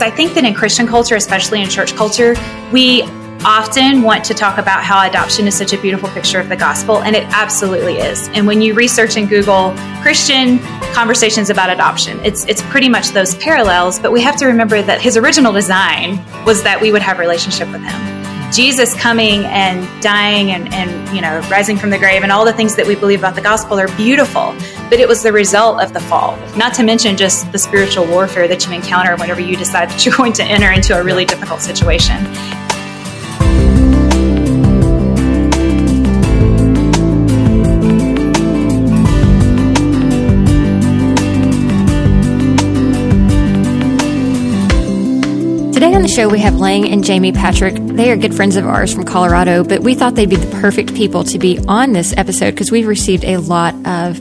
I think that in Christian culture, especially in church culture, we often want to talk about how adoption is such a beautiful picture of the gospel, and it absolutely is. And when you research and Google Christian conversations about adoption, it's it's pretty much those parallels. But we have to remember that his original design was that we would have relationship with him. Jesus coming and dying and, and you know rising from the grave and all the things that we believe about the gospel are beautiful but it was the result of the fall. Not to mention just the spiritual warfare that you encounter whenever you decide that you're going to enter into a really difficult situation Today on the show, we have Lange and Jamie Patrick. They are good friends of ours from Colorado, but we thought they'd be the perfect people to be on this episode because we've received a lot of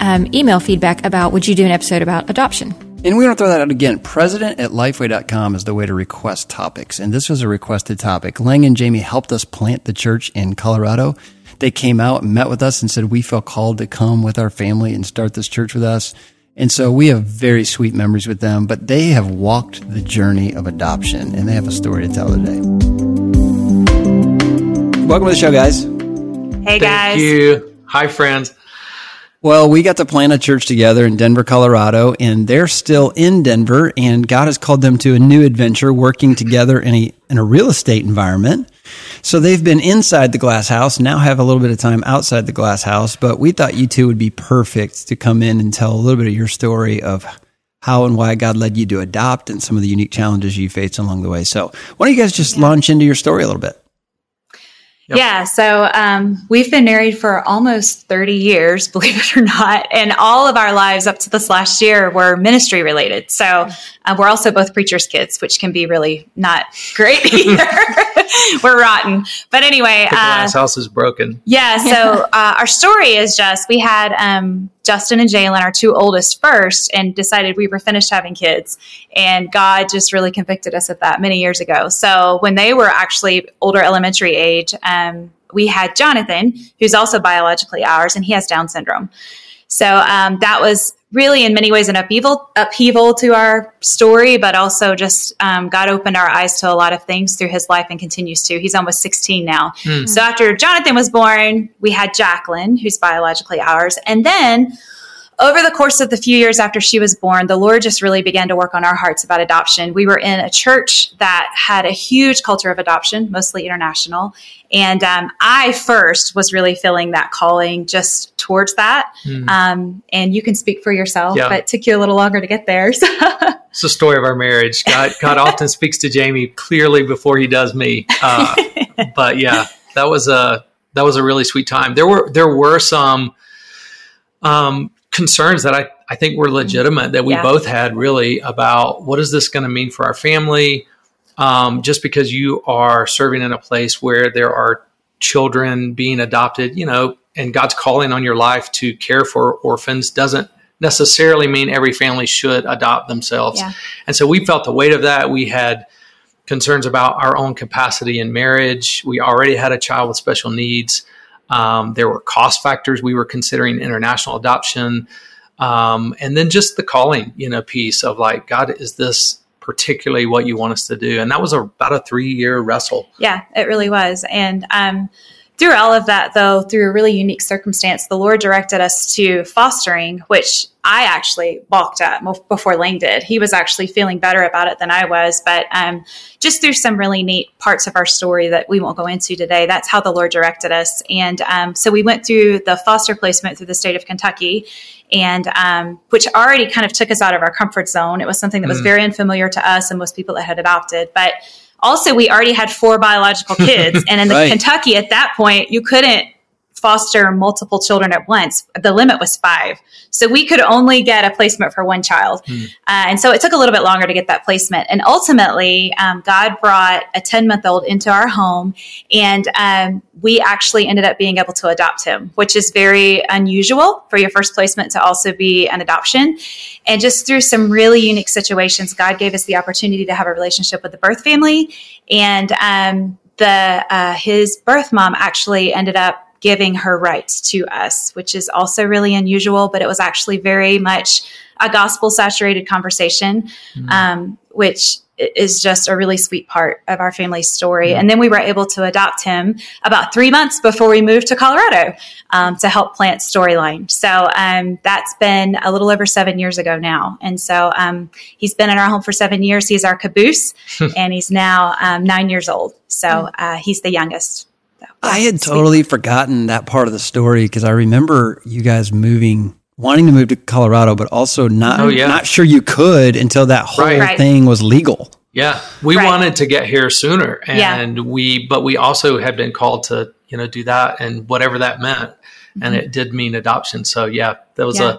um, email feedback about would you do an episode about adoption? And we want to throw that out again. President at lifeway.com is the way to request topics. And this was a requested topic. Lange and Jamie helped us plant the church in Colorado. They came out and met with us and said, We feel called to come with our family and start this church with us. And so we have very sweet memories with them, but they have walked the journey of adoption and they have a story to tell today. Welcome to the show, guys. Hey, guys. Thank you. Hi, friends. Well, we got to plant a church together in Denver, Colorado, and they're still in Denver, and God has called them to a new adventure working together in a, in a real estate environment. So they've been inside the glass house, now have a little bit of time outside the glass house, but we thought you two would be perfect to come in and tell a little bit of your story of how and why God led you to adopt and some of the unique challenges you faced along the way. So why don't you guys just launch into your story a little bit? Yep. Yeah, so um, we've been married for almost 30 years, believe it or not. And all of our lives up to this last year were ministry related. So uh, we're also both preachers' kids, which can be really not great either. we're rotten. But anyway, the glass uh, house is broken. Yeah, so uh, our story is just we had um, Justin and Jalen, our two oldest, first, and decided we were finished having kids. And God just really convicted us of that many years ago. So when they were actually older elementary age, um, we had Jonathan, who's also biologically ours, and he has Down syndrome. So um, that was really, in many ways, an upheaval upheaval to our story, but also just um, God opened our eyes to a lot of things through his life and continues to. He's almost 16 now. Mm. So after Jonathan was born, we had Jacqueline, who's biologically ours, and then over the course of the few years after she was born, the Lord just really began to work on our hearts about adoption. We were in a church that had a huge culture of adoption, mostly international. And um, I first was really feeling that calling just towards that. Mm. Um, and you can speak for yourself, yeah. but it took you a little longer to get there. So. it's the story of our marriage. God, God often speaks to Jamie clearly before he does me. Uh, but yeah, that was a that was a really sweet time. There were there were some um, concerns that I, I think were legitimate that we yeah. both had really about what is this going to mean for our family? Um, just because you are serving in a place where there are children being adopted, you know, and God's calling on your life to care for orphans doesn't necessarily mean every family should adopt themselves. Yeah. And so we felt the weight of that. We had concerns about our own capacity in marriage. We already had a child with special needs. Um, there were cost factors. We were considering international adoption. Um, and then just the calling, you know, piece of like, God, is this particularly what you want us to do? And that was a, about a three year wrestle. Yeah, it really was. And, um, through all of that, though, through a really unique circumstance, the Lord directed us to fostering, which I actually balked at before Lange did. He was actually feeling better about it than I was, but um, just through some really neat parts of our story that we won't go into today, that's how the Lord directed us. And um, so we went through the foster placement through the state of Kentucky, and um, which already kind of took us out of our comfort zone. It was something that was mm. very unfamiliar to us and most people that had adopted, but also we already had four biological kids and in the right. kentucky at that point you couldn't foster multiple children at once. The limit was five. So we could only get a placement for one child. Hmm. Uh, and so it took a little bit longer to get that placement. And ultimately, um, God brought a 10 month old into our home, and um, we actually ended up being able to adopt him, which is very unusual for your first placement to also be an adoption. And just through some really unique situations, God gave us the opportunity to have a relationship with the birth family. And um, the uh, his birth mom actually ended up giving her rights to us, which is also really unusual, but it was actually very much a gospel saturated conversation, mm um, which is just a really sweet part of our family story. And then we were able to adopt him about three months before we moved to Colorado um, to help plant Storyline. So um, that's been a little over seven years ago now. And so um, he's been in our home for seven years. He's our caboose, and he's now um, nine years old. So uh, he's the youngest. So, I had totally forgotten that part of the story because I remember you guys moving wanting to move to Colorado, but also not Oh, yeah. not sure you could until that whole Right. Right. thing was legal. Yeah, we Right. wanted to get here sooner, Yeah. and we, but we also had been called to, you know, do that and whatever that meant, and it did mean adoption. So yeah, that was Mm-hmm. Yeah. a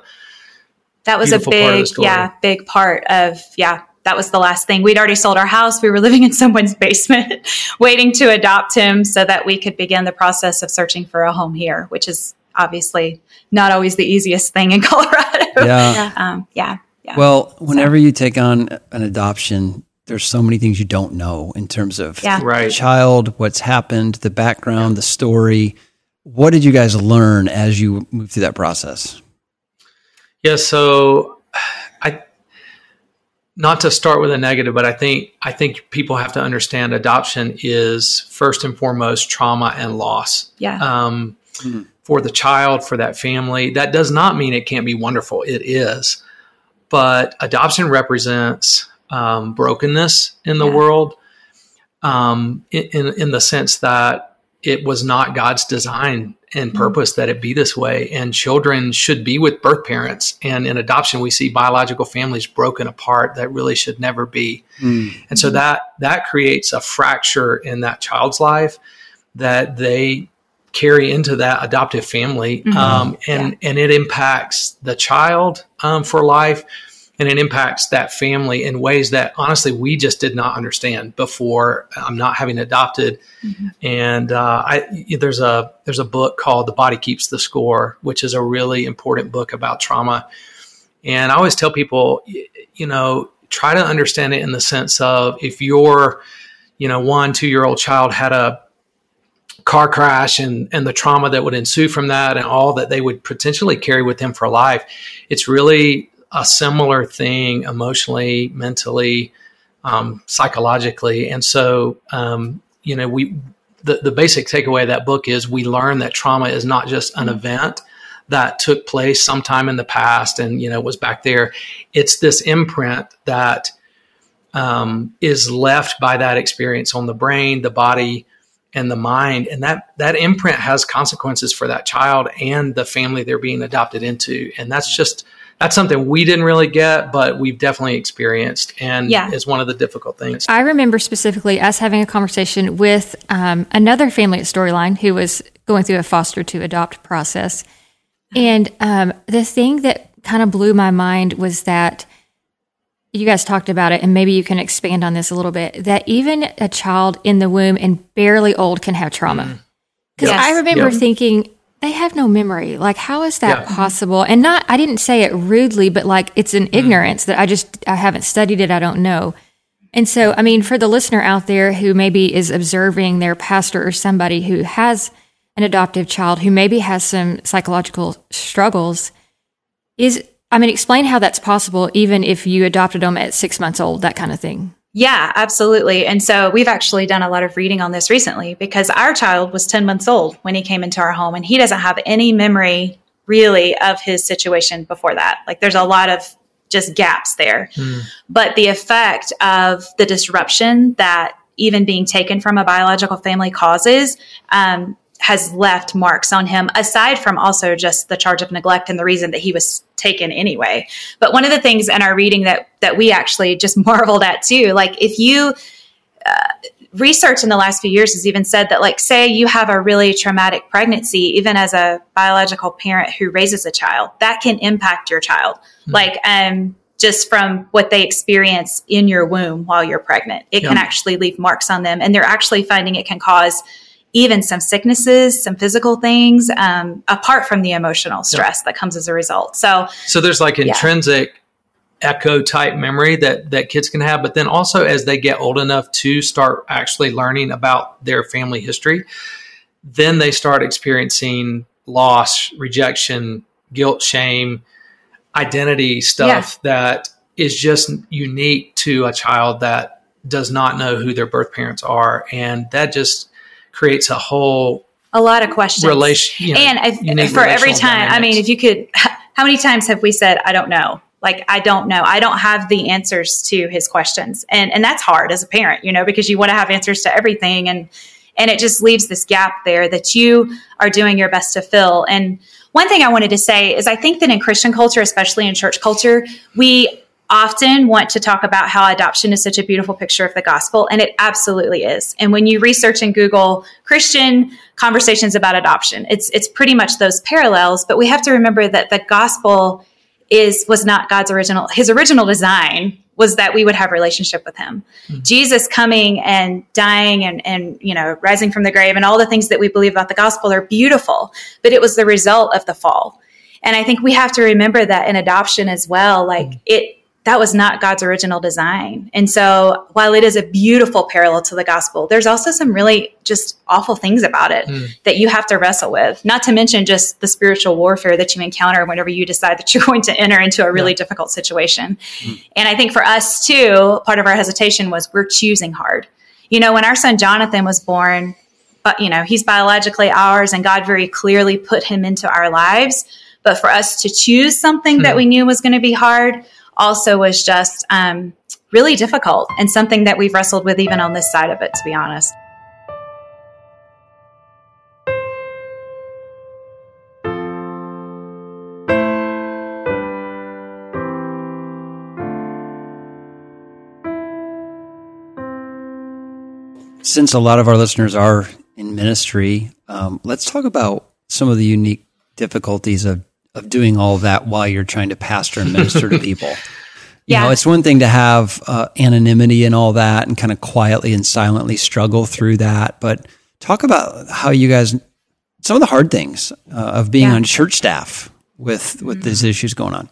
that was a Beautiful part of the big yeah big part of yeah that was the last thing we'd already sold our house we were living in someone's basement waiting to adopt him so that we could begin the process of searching for a home here which is obviously not always the easiest thing in colorado Yeah. um, yeah yeah Well, whenever you take on an adoption, there's so many things you don't know in terms of Yeah. right. child, what's happened, the background, the story. What did you guys learn as you moved through that process? Yeah, so I not to start with a negative, but I think I think people have to understand adoption is first and foremost trauma and loss. yeah Um, For the child, for that family, that does not mean it can't be wonderful. It is, but adoption represents um, brokenness in the Yeah. world, um, in, in in the sense that it was not God's design and purpose that it be this way. And children should be with birth parents. And in adoption, we see biological families broken apart that really should never be. And so that that creates a fracture in that child's life that they carry into that adoptive family, um, and and it impacts the child um, for life, and it impacts that family in ways that honestly we just did not understand before. I'm not having adopted, and uh, I there's a there's a book called The Body Keeps the Score, which is a really important book about trauma. And I always tell people, you know, try to understand it in the sense of if your, you know, one, two year old child had a car crash and, and the trauma that would ensue from that and all that they would potentially carry with them for life, it's really a similar thing emotionally, mentally, um, psychologically. And so, um, you know, we, the, the basic takeaway of that book is we learn that trauma is not just an event that took place sometime in the past and you know was back there. It's this imprint that um, is left by that experience on the brain the body and the mind. And that that imprint has consequences for that child and the family they're being adopted into. And that's just that's something we didn't really get but we've definitely experienced and Yeah. is one of the difficult things I remember specifically us having a conversation with um, another family at Storyline who was going through a foster to adopt process. And um, the thing that kind of blew my mind was that you guys talked about it, and maybe you can expand on this a little bit that even a child in the womb and barely old can have trauma. Because Yes. I remember Yep. thinking, they have no memory. Like, how is that Yeah. Mm-hmm. possible? And not, I didn't say it rudely, but like it's an mm-hmm. ignorance that I just, I haven't studied it. I don't know. And so, I mean, for the listener out there who maybe is observing their pastor or somebody who has an adoptive child who maybe has some psychological struggles, is, I mean, explain how that's possible, even if you adopted them at six months old, that kind of thing. Yeah, absolutely. And so we've actually done a lot of reading on this recently because our child was 10 months old when he came into our home and he doesn't have any memory really of his situation before that. Like there's a lot of just gaps there. But the effect of the disruption that even being taken from a biological family causes um, has left marks on him, aside from also just the charge of neglect and the reason that he was taken anyway. But one of the things in our reading that that we actually just marveled at too, like if you uh, research in the last few years has even said that like say you have a really traumatic pregnancy even as a biological parent who raises a child that can impact your child. Like um just from what they experience in your womb while you're pregnant it can actually leave marks on them and they're actually finding it can cause even some sicknesses some physical things um, apart from the emotional stress that comes as a result. So So there's like intrinsic echo type memory that that kids can have, but then also as they get old enough to start actually learning about their family history, then they start experiencing loss, rejection, guilt, shame, identity stuff that is just unique to a child that does not know who their birth parents are, and that just creates a whole a lot of questions. Relation, you know, and I, for every time, dynamics. I mean, if you could, how many times have we said, "I don't know"? Like I don't know. I don't have the answers to his questions, and and that's hard as a parent, you know, because you want to have answers to everything, and and it just leaves this gap there that you are doing your best to fill. And one thing I wanted to say is, I think that in Christian culture, especially in church culture, we often want to talk about how adoption is such a beautiful picture of the gospel, and it absolutely is. And when you research and Google Christian conversations about adoption, it's it's pretty much those parallels. But we have to remember that the gospel is was not God's original his original design was that we would have relationship with him. Mm-hmm. Jesus coming and dying and and you know rising from the grave and all the things that we believe about the gospel are beautiful, but it was the result of the fall. And I think we have to remember that in adoption as well, like mm-hmm. it that was not God's original design. And so while it is a beautiful parallel to the gospel, there's also some really just awful things about it mm. that you have to wrestle with, not to mention just the spiritual warfare that you encounter whenever you decide that you're going to enter into a really yeah. difficult situation. Mm. And I think for us too, part of our hesitation was we're choosing hard. You know, when our son Jonathan was born, but you know, he's biologically ours and God very clearly put him into our lives. But for us to choose something mm. that hmm. we knew was going to be hard, also was just um, really difficult and something that we've wrestled with even on this side of it, to be honest. Since a lot of our listeners are in ministry, um, let's talk about some of the unique difficulties of of doing all of that while you're trying to pastor and minister to people. You yeah. know, it's one thing to have uh, anonymity and all that and kind of quietly and silently struggle through that. But talk about how you guys, some of the hard things uh, of being yeah. on church staff with, with mm-hmm. these issues going on.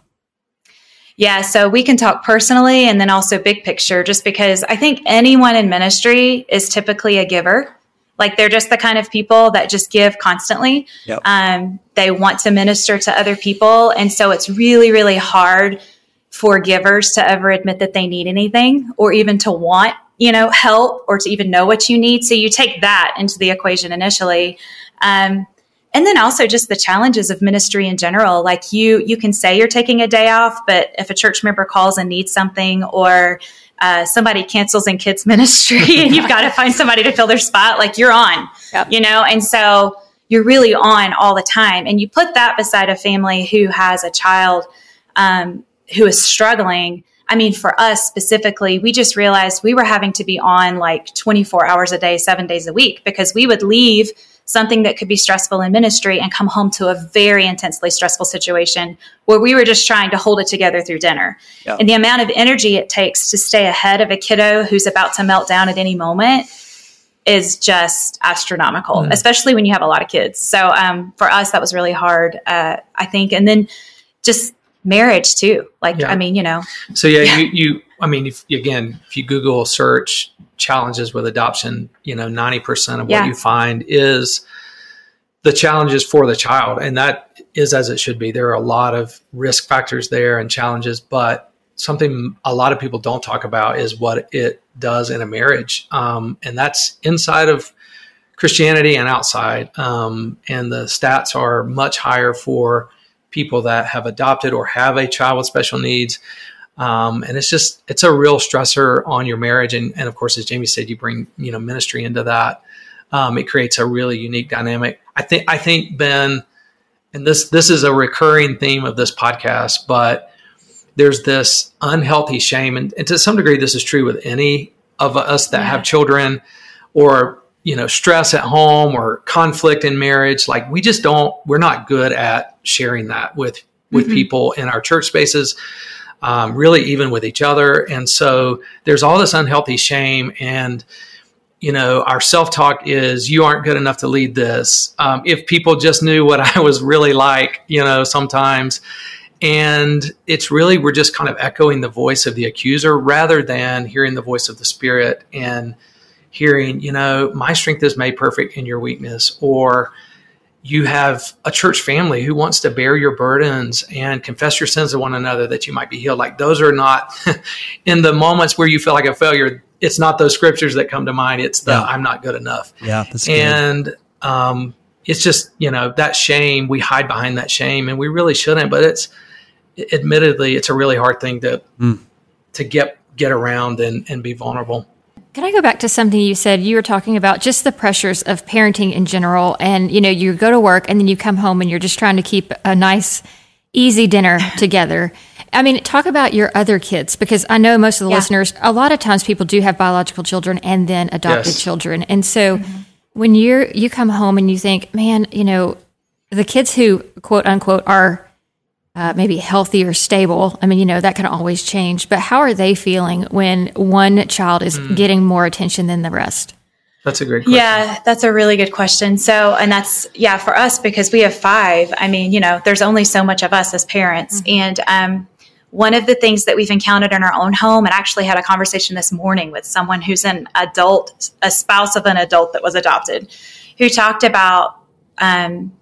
Yeah, so we can talk personally and then also big picture, just because I think anyone in ministry is typically a giver. Like they're just the kind of people that just give constantly. Yep. Um, they want to minister to other people. And so it's really, really hard for givers to ever admit that they need anything or even to want, you know, help or to even know what you need. So you take that into the equation initially. Um, and then also just the challenges of ministry in general like you you can say you're taking a day off but if a church member calls and needs something or uh, somebody cancels in kids ministry and you've got to find somebody to fill their spot, like you're on, yep. you know? And so you're really on all the time. And you put that beside a family who has a child um, who is struggling. I mean, for us specifically, we just realized we were having to be on like 24 hours a day, seven days a week, because we would leave something that could be stressful in ministry and come home to a very intensely stressful situation where we were just trying to hold it together through dinner. Yep. And the amount of energy it takes to stay ahead of a kiddo who's about to melt down at any moment is just astronomical, mm. especially when you have a lot of kids. So um, for us, that was really hard, uh, I think. And then just marriage too. Like, yeah. I mean, you know. So yeah, yeah. You, you, I mean, if, again, if you Google search challenges with adoption, you know, 90% of what you find is the challenges for the child. And that is as it should be. There are a lot of risk factors there and challenges, but something a lot of people don't talk about is what it does in a marriage. Um, and that's inside of Christianity and outside. Um, and the stats are much higher for people that have adopted or have a child with special needs um, and it's just it's a real stressor on your marriage. And, and of course as jamie said you bring you know ministry into that. Um, it creates a really unique dynamic. I think i think ben and this this is a recurring theme of this podcast but there's this unhealthy shame. And, and to some degree this is true with any of us that yeah. have children or you know stress at home or conflict in marriage. Like we just don't we're not good at sharing that with with mm-hmm. people in our church spaces um, really even with each other. And so there's all this unhealthy shame and you know, our self talk is you aren't good enough to lead this. Um, if people just knew what I was really like, you know, sometimes. And it's really, we're just kind of echoing the voice of the accuser rather than hearing the voice of the spirit and hearing, you know, my strength is made perfect in your weakness. Or, you have a church family who wants to bear your burdens and confess your sins to one another that you might be healed. Like those are not in the moments where you feel like a failure. It's not those scriptures that come to mind. It's the Yeah. I'm not good enough. Yeah. And um, it's just you know that shame. We hide behind that shame, and we really shouldn't. But it's admittedly it's a really hard thing to Mm. to get get around and, and be vulnerable. Can I go back to something you said? You were talking about just the pressures of parenting in general. And, you know, you go to work and then you come home and you're just trying to keep a nice, easy dinner together. I mean, talk about your other kids because I know most of the Yeah. listeners, a lot of times people do have biological children and then adopted Yes. children. And so mm-hmm. when you're, you come home and you think, man, you know, the kids who quote unquote are uh, maybe healthy or stable. I mean, you know, that can always change. But how are they feeling when one child is getting more attention than the rest? That's a great question. Yeah, that's a really good question. So, and that's, yeah, for us, because we have five, I mean, you know, there's only so much of us as parents. And um, one of the things that we've encountered in our own home, and actually had a conversation this morning with someone who's an adult, a spouse of an adult that was adopted, who talked about um,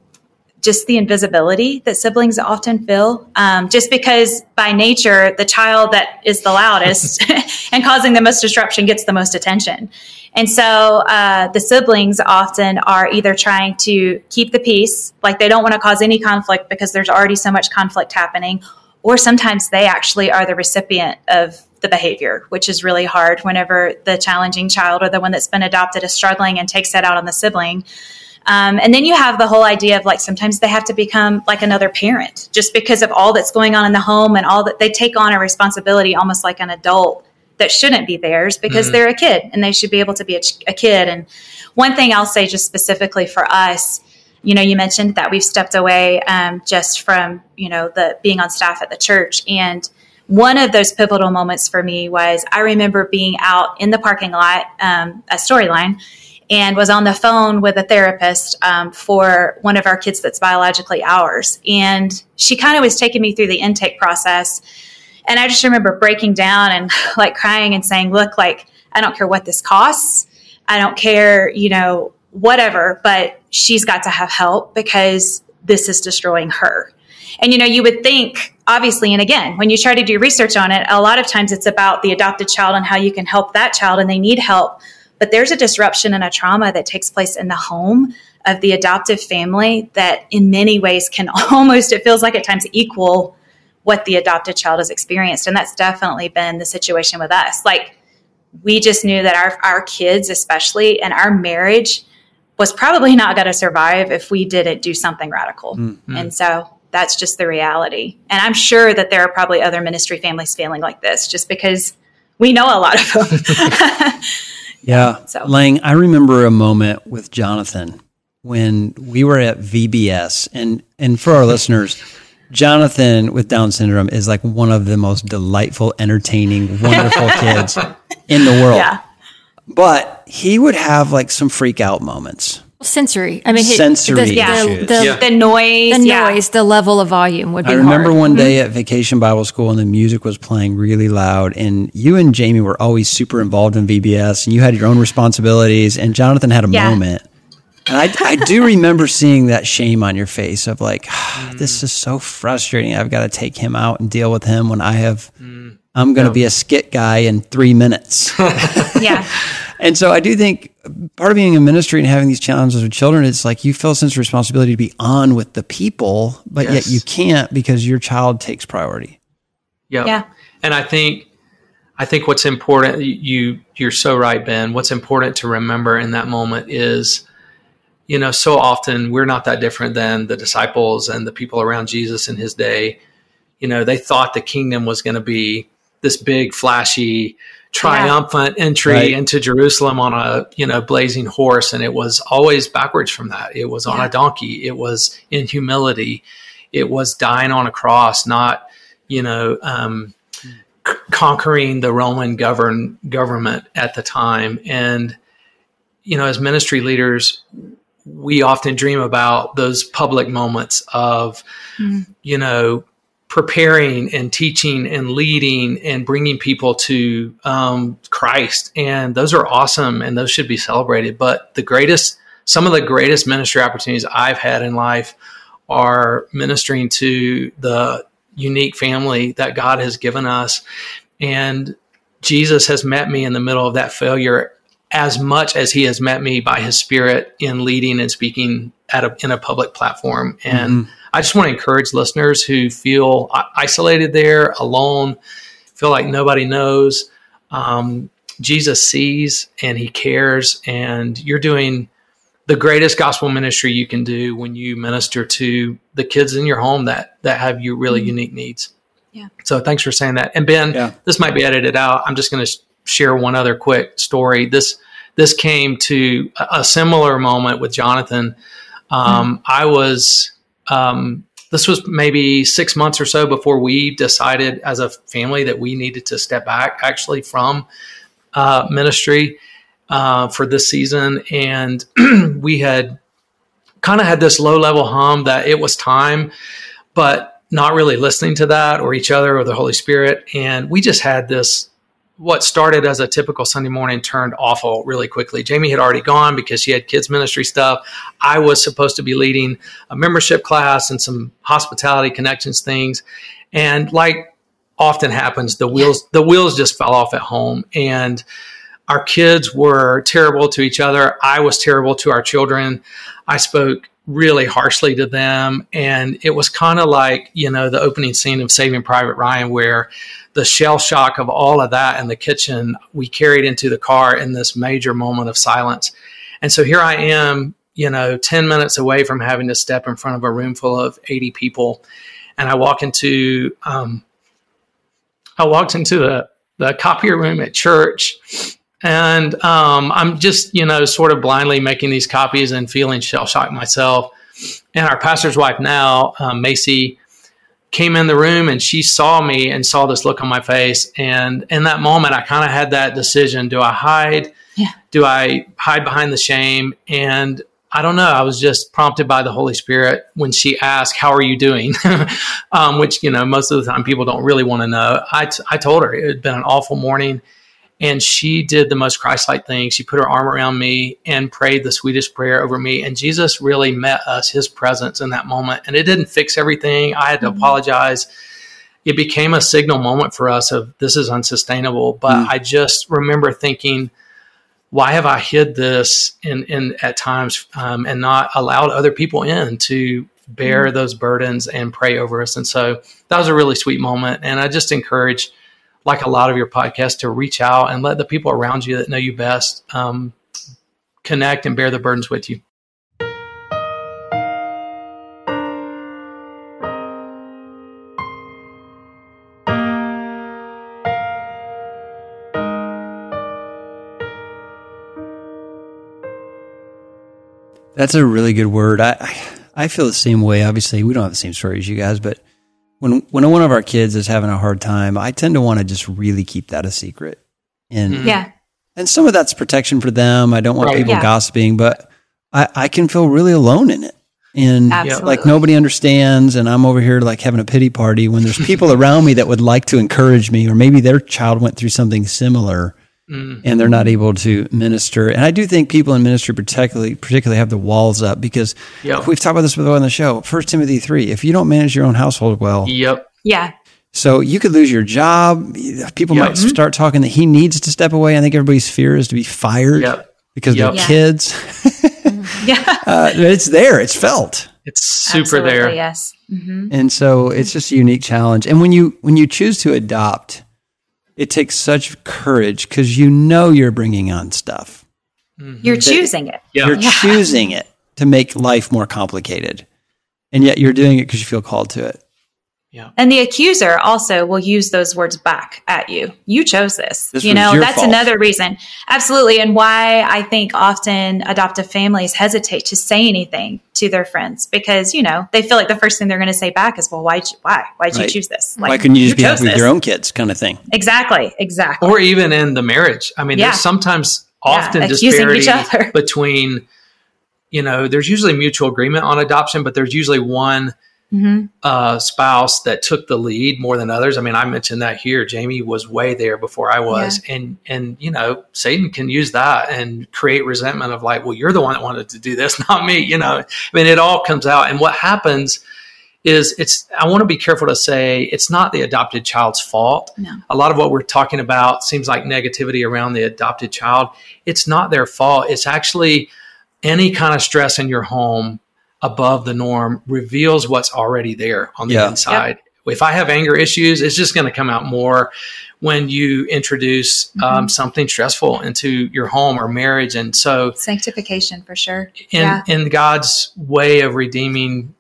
just the invisibility that siblings often feel. Um, just because by nature, the child that is the loudest and causing the most disruption gets the most attention. And so uh, the siblings often are either trying to keep the peace, like they don't want to cause any conflict because there's already so much conflict happening, or sometimes they actually are the recipient of the behavior, which is really hard whenever the challenging child or the one that's been adopted is struggling and takes that out on the sibling. Um, and then you have the whole idea of like sometimes they have to become like another parent just because of all that's going on in the home and all that they take on a responsibility almost like an adult that shouldn't be theirs because they're a kid and they should be able to be a, ch- a kid. And one thing I'll say just specifically for us, you know, you mentioned that we've stepped away um, just from, you know, the being on staff at the church. And one of those pivotal moments for me was I remember being out in the parking lot um, at Storyline and was on the phone with a therapist um, for one of our kids that's biologically ours. And she kind of was taking me through the intake process. And I just remember breaking down and like crying and saying, look, like, I don't care what this costs. I don't care, you know, whatever, but she's got to have help because this is destroying her. And, you know, you would think, obviously, and again, when you try to do research on it, a lot of times it's about the adopted child and how you can help that child and they need help. But there's a disruption and a trauma that takes place in the home of the adoptive family that in many ways can almost, it feels like at times equal what the adopted child has experienced. And that's definitely been the situation with us. Like, we just knew that our, our kids, especially, and our marriage was probably not going to survive if we didn't do something radical. Hmm. Hmm. And so that's just the reality. And I'm sure that there are probably other ministry families feeling like this just because we know a lot of them. Yeah. So- Lange, I remember a moment with Jonathan when we were at VBS and and for our listeners, Jonathan with Down syndrome is like one of the most delightful, entertaining, wonderful kids in the world. yeah. But he would have like some freak out moments. Sensory. I mean, Sensory the, issues. the, Yeah. The noise. the yeah. noise, the level of volume would be I remember hard. one day hmm? at Vacation Bible School and the music was playing really loud, and you and Jamie were always super involved in VBS, and you had your own responsibilities, and Jonathan had a Yeah. moment. And I, I do remember seeing that shame on your face of like, "Ah, this mm. is so frustrating. I've got to take him out and deal with him when I have, mm. I'm going to be a skit guy in three minutes. yeah. And so I do think part of being in ministry and having these challenges with children, it's like you feel a sense of responsibility to be on with the people, but yet you can't because your child takes priority. Yep. Yeah. And I think I think what's important you you're so right, Ben. What's important to remember in that moment is, you know, so often we're not that different than the disciples and the people around Jesus in his day. You know, they thought the kingdom was going to be this big, flashy, triumphant entry Right. into Jerusalem on a you know blazing horse, and it was always backwards from that. It was on Yeah. a donkey. It was in humility. It was dying on a cross, not you know um, c- conquering the Roman govern government at the time. And you know, as ministry leaders, we often dream about those public moments of you know preparing and teaching and leading and bringing people to um, Christ. And those are awesome and those should be celebrated. But the greatest some of the greatest ministry opportunities I've had in life are ministering to the unique family that God has given us. And Jesus has met me in the middle of that failure as much as he has met me by his spirit in leading and speaking at a, in a public platform. And mm-hmm. I just want to encourage listeners who feel isolated there, alone, feel like nobody knows. Um, Jesus sees and he cares, and you're doing the greatest gospel ministry you can do when you minister to the kids in your home that that have you really mm-hmm. unique needs. Yeah. So thanks for saying that. And Ben, yeah. this might be edited out. I'm just going to sh- share one other quick story. This this came to a, a similar moment with Jonathan. Um, mm-hmm. I was um, this was maybe six months or so before we decided as a family that we needed to step back actually from uh, ministry uh, for this season, and we had kind of had this low level hum that it was time, but not really listening to that or each other or the Holy Spirit, and we just had this. What started as a typical Sunday morning turned awful really quickly. Jamie had already gone because she had kids ministry stuff. I was supposed to be leading a membership class and some hospitality connections things, and like often happens, the wheels the wheels just fell off at home and our kids were terrible to each other. I was terrible to our children. I spoke really harshly to them. And it was kind of like, you know, the opening scene of Saving Private Ryan, where the shell shock of all of that in the kitchen, we carried into the car in this major moment of silence. And so here I am, you know, 10 minutes away from having to step in front of a room full of 80 people. And I walk into, um, I walked into the, the copier room at church and um, I'm just, you know, sort of blindly making these copies and feeling shell shocked myself. And our pastor's wife now, um, Macy, came in the room and she saw me and saw this look on my face. And in that moment, I kind of had that decision: do I hide? Yeah. Do I hide behind the shame? And I don't know. I was just prompted by the Holy Spirit when she asked, "How are you doing?" um, which you know, most of the time people don't really want to know. I, t- I told her it had been an awful morning and she did the most Christ like thing. She put her arm around me and prayed the sweetest prayer over me. And Jesus really met us, his presence in that moment. And it didn't fix everything. I had to mm-hmm. apologize. It became a signal moment for us of this is unsustainable. But mm. I just remember thinking, why have I hid this in, in at times um, and not allowed other people in to bear mm. those burdens and pray over us? And so that was a really sweet moment. And I just encourage like a lot of your podcasts, to reach out and let the people around you that know you best um, connect and bear the burdens with you. That's a really good word. I I feel the same way. Obviously, we don't have the same story as you guys, but when when one of our kids is having a hard time, I tend to want to just really keep that a secret. And mm-hmm. yeah, and some of that's protection for them. I don't want right. people yeah. gossiping, but I, I can feel really alone in it. And Absolutely. like nobody understands, and I'm over here like having a pity party when there's people around me that would like to encourage me, or maybe their child went through something similar mm. and they're not able to minister. And I do think people in ministry particularly particularly have the walls up because yep. we've talked about this before on the show. First Timothy three: If you don't manage your own household well, yep, yeah. So you could lose your job. People yep. might mm-hmm. start talking that he needs to step away. I think everybody's fear is to be fired yep. because yep. they're yeah. kids. yeah, uh, it's there. It's felt. It's super Absolutely, there. Yes. Mm-hmm. And so it's just a unique challenge. And when you when you choose to adopt, it takes such courage because you know you're bringing on stuff. Mm-hmm. You're choosing it. Yeah. You're yeah. choosing it to make life more complicated. And yet you're doing it because you feel called to it. Yeah. And the accuser also will use those words back at you. You chose this. this you know, that's fault. another reason. Absolutely. And why I think often adoptive families hesitate to say anything to their friends because, you know, they feel like the first thing they're going to say back is, well, why'd you, why? Why'd right. you choose this? Like, why couldn't you just you be happy with your own kids kind of thing? Exactly. Exactly. Or even in the marriage. I mean, yeah. there's sometimes often yeah, disparity between, you know, there's usually mutual agreement on adoption, but there's usually one – mm-hmm. uh, spouse that took the lead more than others. I mean, I mentioned that here. Jamie was way there before I was, yeah. and and you know, Satan can use that and create resentment of like, well, you're the one that wanted to do this, not me. You know, I mean, it all comes out, and what happens is it's I want to be careful to say it's not the adopted child's fault. No. A lot of what we're talking about seems like negativity around the adopted child. It's not their fault. It's actually any kind of stress in your home above the norm reveals what's already there on the yeah. inside. Yep. If I have anger issues, it's just going to come out more when you introduce um, mm-hmm. um, something stressful into your home or marriage. And so, sanctification for sure. In, yeah. in God's way of redeeming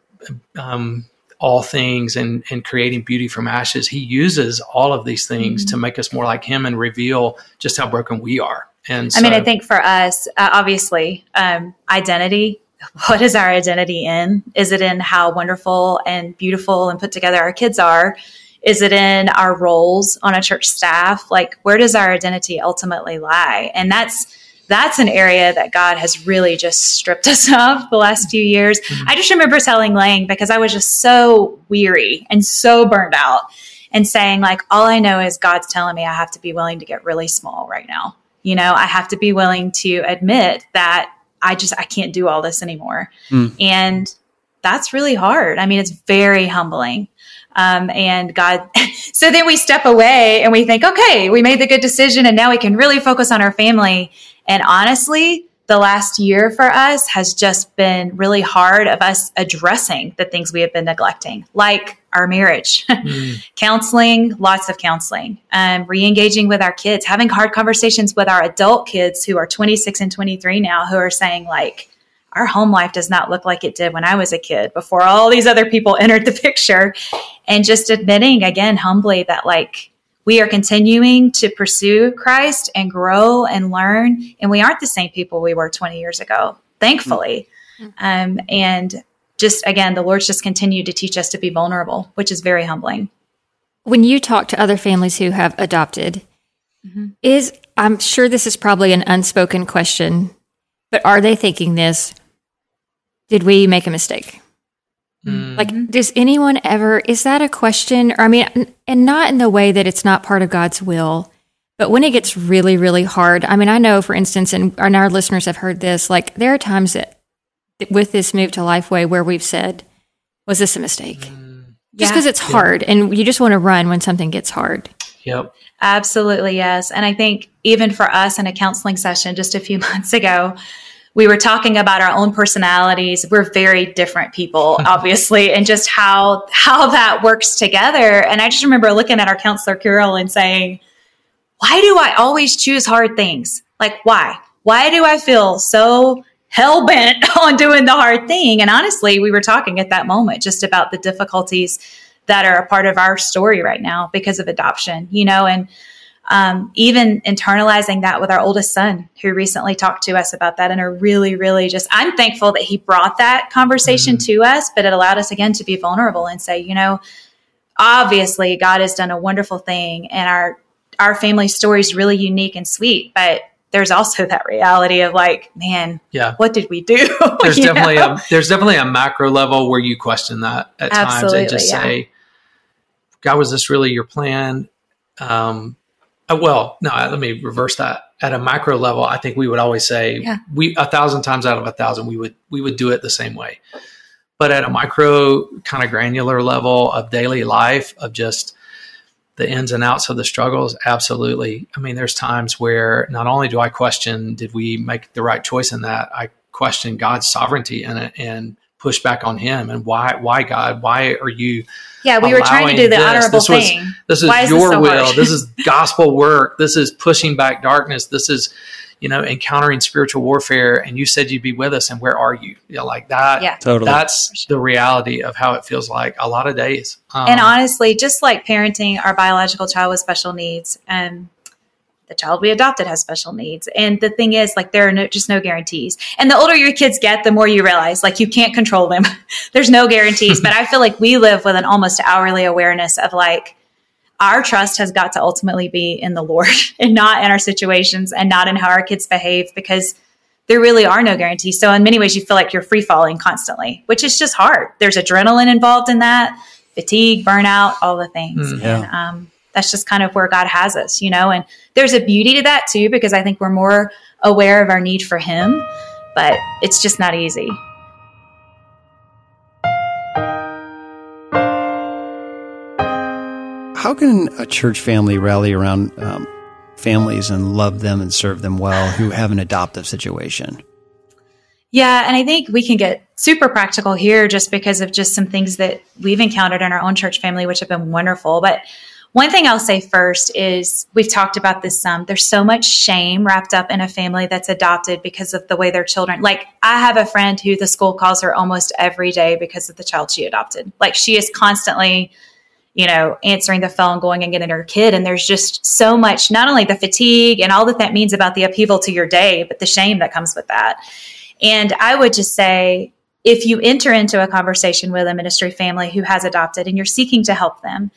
um, all things and, and creating beauty from ashes. He uses all of these things mm-hmm. to make us more like Him and reveal just how broken we are. And so, I mean, I think for us, uh, obviously, um, identity. What is our identity in? Is it in how wonderful and beautiful and put together our kids are? Is it in our roles on a church staff? Like, where does our identity ultimately lie? And that's that's an area that God has really just stripped us of the last few years. Mm-hmm. I just remember telling Lange because I was just so weary and so burned out and saying, like, all I know is God's telling me I have to be willing to get really small right now. You know, I have to be willing to admit that I just I can't do all this anymore. Mm. And that's really hard. I mean, it's very humbling. Um, and God, so then we step away and we think, okay, we made the good decision and now we can really focus on our family. And honestly, the last year for us has just been really hard of us addressing the things we have been neglecting, like our marriage, mm. counseling, lots of counseling, um, re-engaging with our kids, having hard conversations with our adult kids who are 26 and 23 now, who are saying like, our home life does not look like it did when I was a kid before all these other people entered the picture. And just admitting again, humbly that like, we are continuing to pursue Christ and grow and learn. And we aren't the same people we were 20 years ago, thankfully. Mm-hmm. Um, and just again, the Lord's just continued to teach us to be vulnerable, which is very humbling. When you talk to other families who have adopted, mm-hmm. is I'm sure this is probably an unspoken question, but are they thinking this? Did we make a mistake? Mm. Like, does anyone ever, is that a question? Or, I mean, and not in the way that it's not part of God's will, but when it gets really, really hard. I mean, I know, for instance, and, and our listeners have heard this, like, there are times that with this move to Lifeway where we've said, was this a mistake? Mm. Just because yeah. it's hard yeah. and you just want to run when something gets hard. Yep. Absolutely, yes. And I think even for us in a counseling session just a few months ago, we were talking about our own personalities. We're very different people, obviously, and just how how that works together. And I just remember looking at our counselor Carol and saying, "Why do I always choose hard things? Like why? Why do I feel so hell bent on doing the hard thing?" And honestly, we were talking at that moment just about the difficulties that are a part of our story right now because of adoption, you know, and um, even internalizing that with our oldest son, who recently talked to us about that, and are really, really just, I'm thankful that he brought that conversation mm-hmm. to us, but it allowed us again to be vulnerable and say, you know, obviously God has done a wonderful thing, and our our family story is really unique and sweet, but there's also that reality of like, man, yeah, what did we do? there's definitely know? a there's definitely a macro level where you question that at Absolutely, times and just yeah. say, God, was this really your plan? Um, uh, well, no, let me reverse that. At a macro level, I think we would always say yeah. we a thousand times out of a thousand we would we would do it the same way. But at a micro kind of granular level of daily life of just the ins and outs of the struggles, absolutely. I mean, there's times where not only do I question did we make the right choice in that, I question God's sovereignty in it and push back on him and why why God, why are you yeah, we were trying to do the this. honorable this thing. This is Why your this so will. This is gospel work. This is pushing back darkness. This is, you know, encountering spiritual warfare. And you said you'd be with us, and where are you? You know, like that. Yeah, totally. That's the reality of how it feels like a lot of days. Um, and honestly, just like parenting our biological child with special needs, and um, the child we adopted has special needs. And the thing is, like, there are no, just no guarantees. And the older your kids get, the more you realize, like, you can't control them. There's no guarantees. but I feel like we live with an almost hourly awareness of like, our trust has got to ultimately be in the Lord and not in our situations and not in how our kids behave because there really are no guarantees. So in many ways, you feel like you're free falling constantly, which is just hard. There's adrenaline involved in that, fatigue, burnout, all the things. Mm, yeah. And um, that's just kind of where God has us, you know. And there's a beauty to that too, because I think we're more aware of our need for Him, but it's just not easy. How can a church family rally around um, families and love them and serve them well who have an adoptive situation? Yeah, and I think we can get super practical here just because of just some things that we've encountered in our own church family, which have been wonderful. But one thing I'll say first is we've talked about this some. There's so much shame wrapped up in a family that's adopted because of the way their children. Like I have a friend who the school calls her almost every day because of the child she adopted. Like she is constantly you know, answering the phone, going and getting her kid. And there's just so much, not only the fatigue and all that that means about the upheaval to your day, but the shame that comes with that. And I would just say, if you enter into a conversation with a ministry family who has adopted and you're seeking to help them,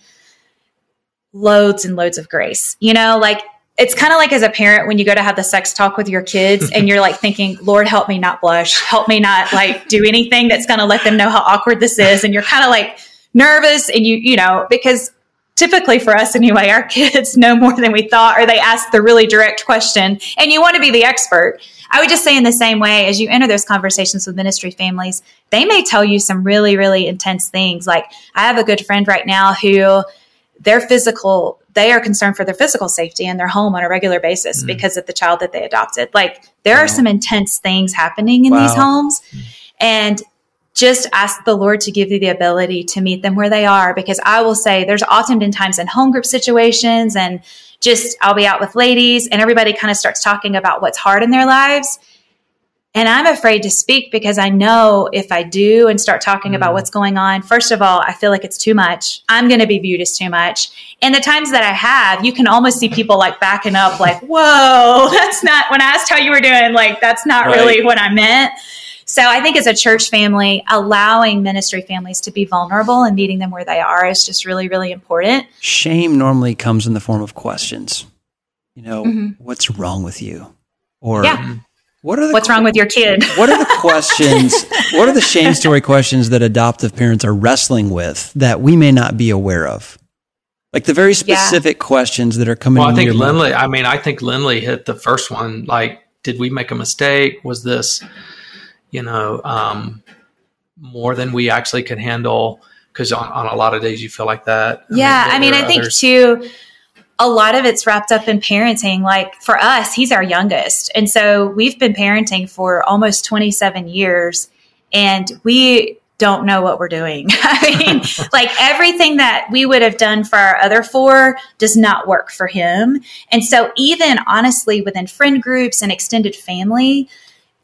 loads and loads of grace. You know, like it's kind of like as a parent when you go to have the sex talk with your kids and you're like thinking, Lord, help me not blush, help me not like do anything that's going to let them know how awkward this is. And you're kind of like, nervous and you, you know, because typically for us anyway, our kids know more than we thought, or they ask the really direct question, and you want to be the expert. I would just say, in the same way, as you enter those conversations with ministry families, they may tell you some really, really intense things. Like, I have a good friend right now who their physical, they are concerned for their physical safety in their home on a regular basis mm. because of the child that they adopted. Like, there wow. are some intense things happening in wow. these homes. And just ask the Lord to give you the ability to meet them where they are. Because I will say there's often been times in home group situations and just I'll be out with ladies and everybody kind of starts talking about what's hard in their lives. And I'm afraid to speak because I know if I do and start talking mm. about what's going on, first of all, I feel like it's too much. I'm going to be viewed as too much. And the times that I have, you can almost see people like backing up, like, whoa, that's not, when I asked how you were doing, like, that's not right. really what I meant. So I think as a church family, allowing ministry families to be vulnerable and meeting them where they are is just really, really important. Shame normally comes in the form of questions. You know, mm-hmm. what's wrong with you? Or yeah. what are the what's wrong with your kid? what are the questions? what are the shame story questions that adoptive parents are wrestling with that we may not be aware of? Like the very specific yeah. questions that are coming. Well, I think Lynley. I mean, I think Lynley hit the first one. Like, did we make a mistake? Was this? You know, um, more than we actually can handle. Because on, on a lot of days you feel like that. Yeah, I mean, I, mean, I think too. A lot of it's wrapped up in parenting. Like for us, he's our youngest, and so we've been parenting for almost 27 years, and we don't know what we're doing. I mean, like everything that we would have done for our other four does not work for him. And so, even honestly, within friend groups and extended family,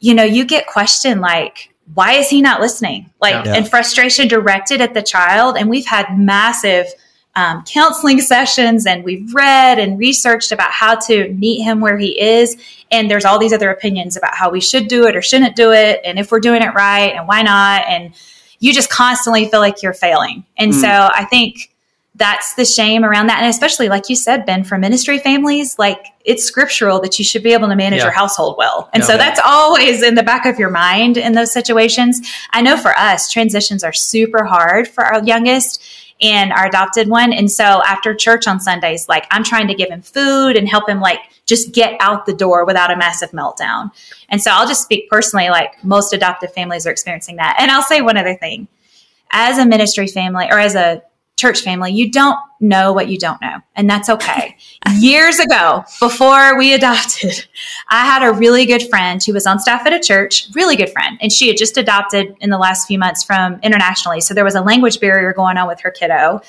you know, you get questioned like, why is he not listening? Like, yeah. and frustration directed at the child. And we've had massive um, counseling sessions and we've read and researched about how to meet him where he is. And there's all these other opinions about how we should do it or shouldn't do it, and if we're doing it right and why not. And you just constantly feel like you're failing. And mm. so I think that's the shame around that. And especially, like you said, Ben, for ministry families, like it's scriptural that you should be able to manage yeah. your household well. And so that's always in the back of your mind in those situations. I know for us, transitions are super hard for our youngest and our adopted one. And so after church on Sundays, like I'm trying to give him food and help him like just get out the door without a massive meltdown. And so I'll just speak personally, like most adoptive families are experiencing that. And I'll say one other thing. As a ministry family or as a church family, you don't know what you don't know, and that's okay. Years ago, before we adopted, I had a really good friend who was on staff at a church, really good friend, and she had just adopted in the last few months from internationally. So there was a language barrier going on with her kiddo.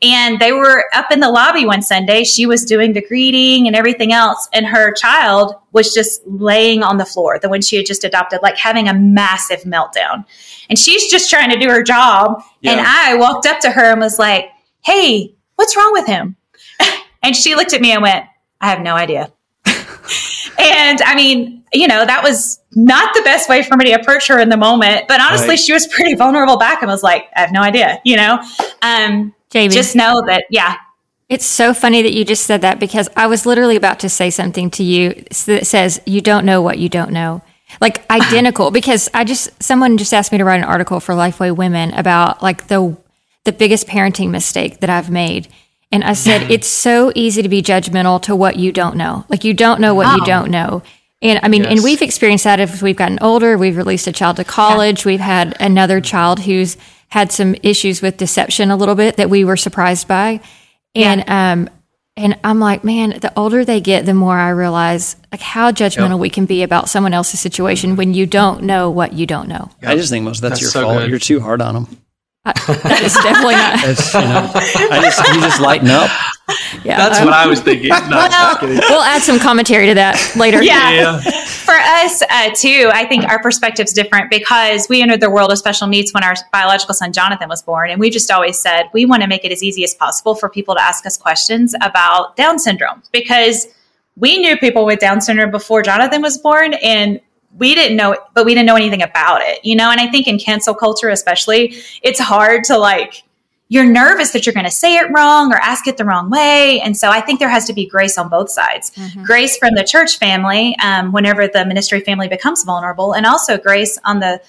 And they were up in the lobby one Sunday. She was doing the greeting and everything else. And her child was just laying on the floor, the one she had just adopted, like having a massive meltdown. And she's just trying to do her job. Yeah. And I walked up to her and was like, Hey, what's wrong with him? and she looked at me and went, I have no idea. and I mean, you know, that was not the best way for me to approach her in the moment. But honestly, right. she was pretty vulnerable back and was like, I have no idea, you know? Um, Jamie. Just know that, yeah. It's so funny that you just said that because I was literally about to say something to you that says, you don't know what you don't know. like identical because I just someone just asked me to write an article for Lifeway Women about like the the biggest parenting mistake that I've made. And I said it's so easy to be judgmental to what you don't know. Like you don't know what wow. you oh. don't know. And I mean, yes. and we've experienced that as we've gotten older. We've released a child to college. Yeah. We've had another child who's had some issues with deception a little bit that we were surprised by. And yeah. um, and I'm like, man, the older they get, the more I realize like how judgmental yep. we can be about someone else's situation when you don't know what you don't know. I just think most of that's, that's your so fault. Good. You're too hard on them. I, that is definitely not. you know, I just you just lighten up. Yeah, that's um, what I was thinking. No, well, we'll add some commentary to that later. Yeah, yeah. for us uh, too, I think our perspective's different because we entered the world of special needs when our biological son Jonathan was born, and we just always said we want to make it as easy as possible for people to ask us questions about Down syndrome because we knew people with Down syndrome before Jonathan was born, and we didn't know but we didn't know anything about it you know and i think in cancel culture especially it's hard to like you're nervous that you're going to say it wrong or ask it the wrong way. And so i think there has to be grace on both sides. Mm-hmm. grace from the church family um, whenever the ministry family becomes vulnerable and also grace on the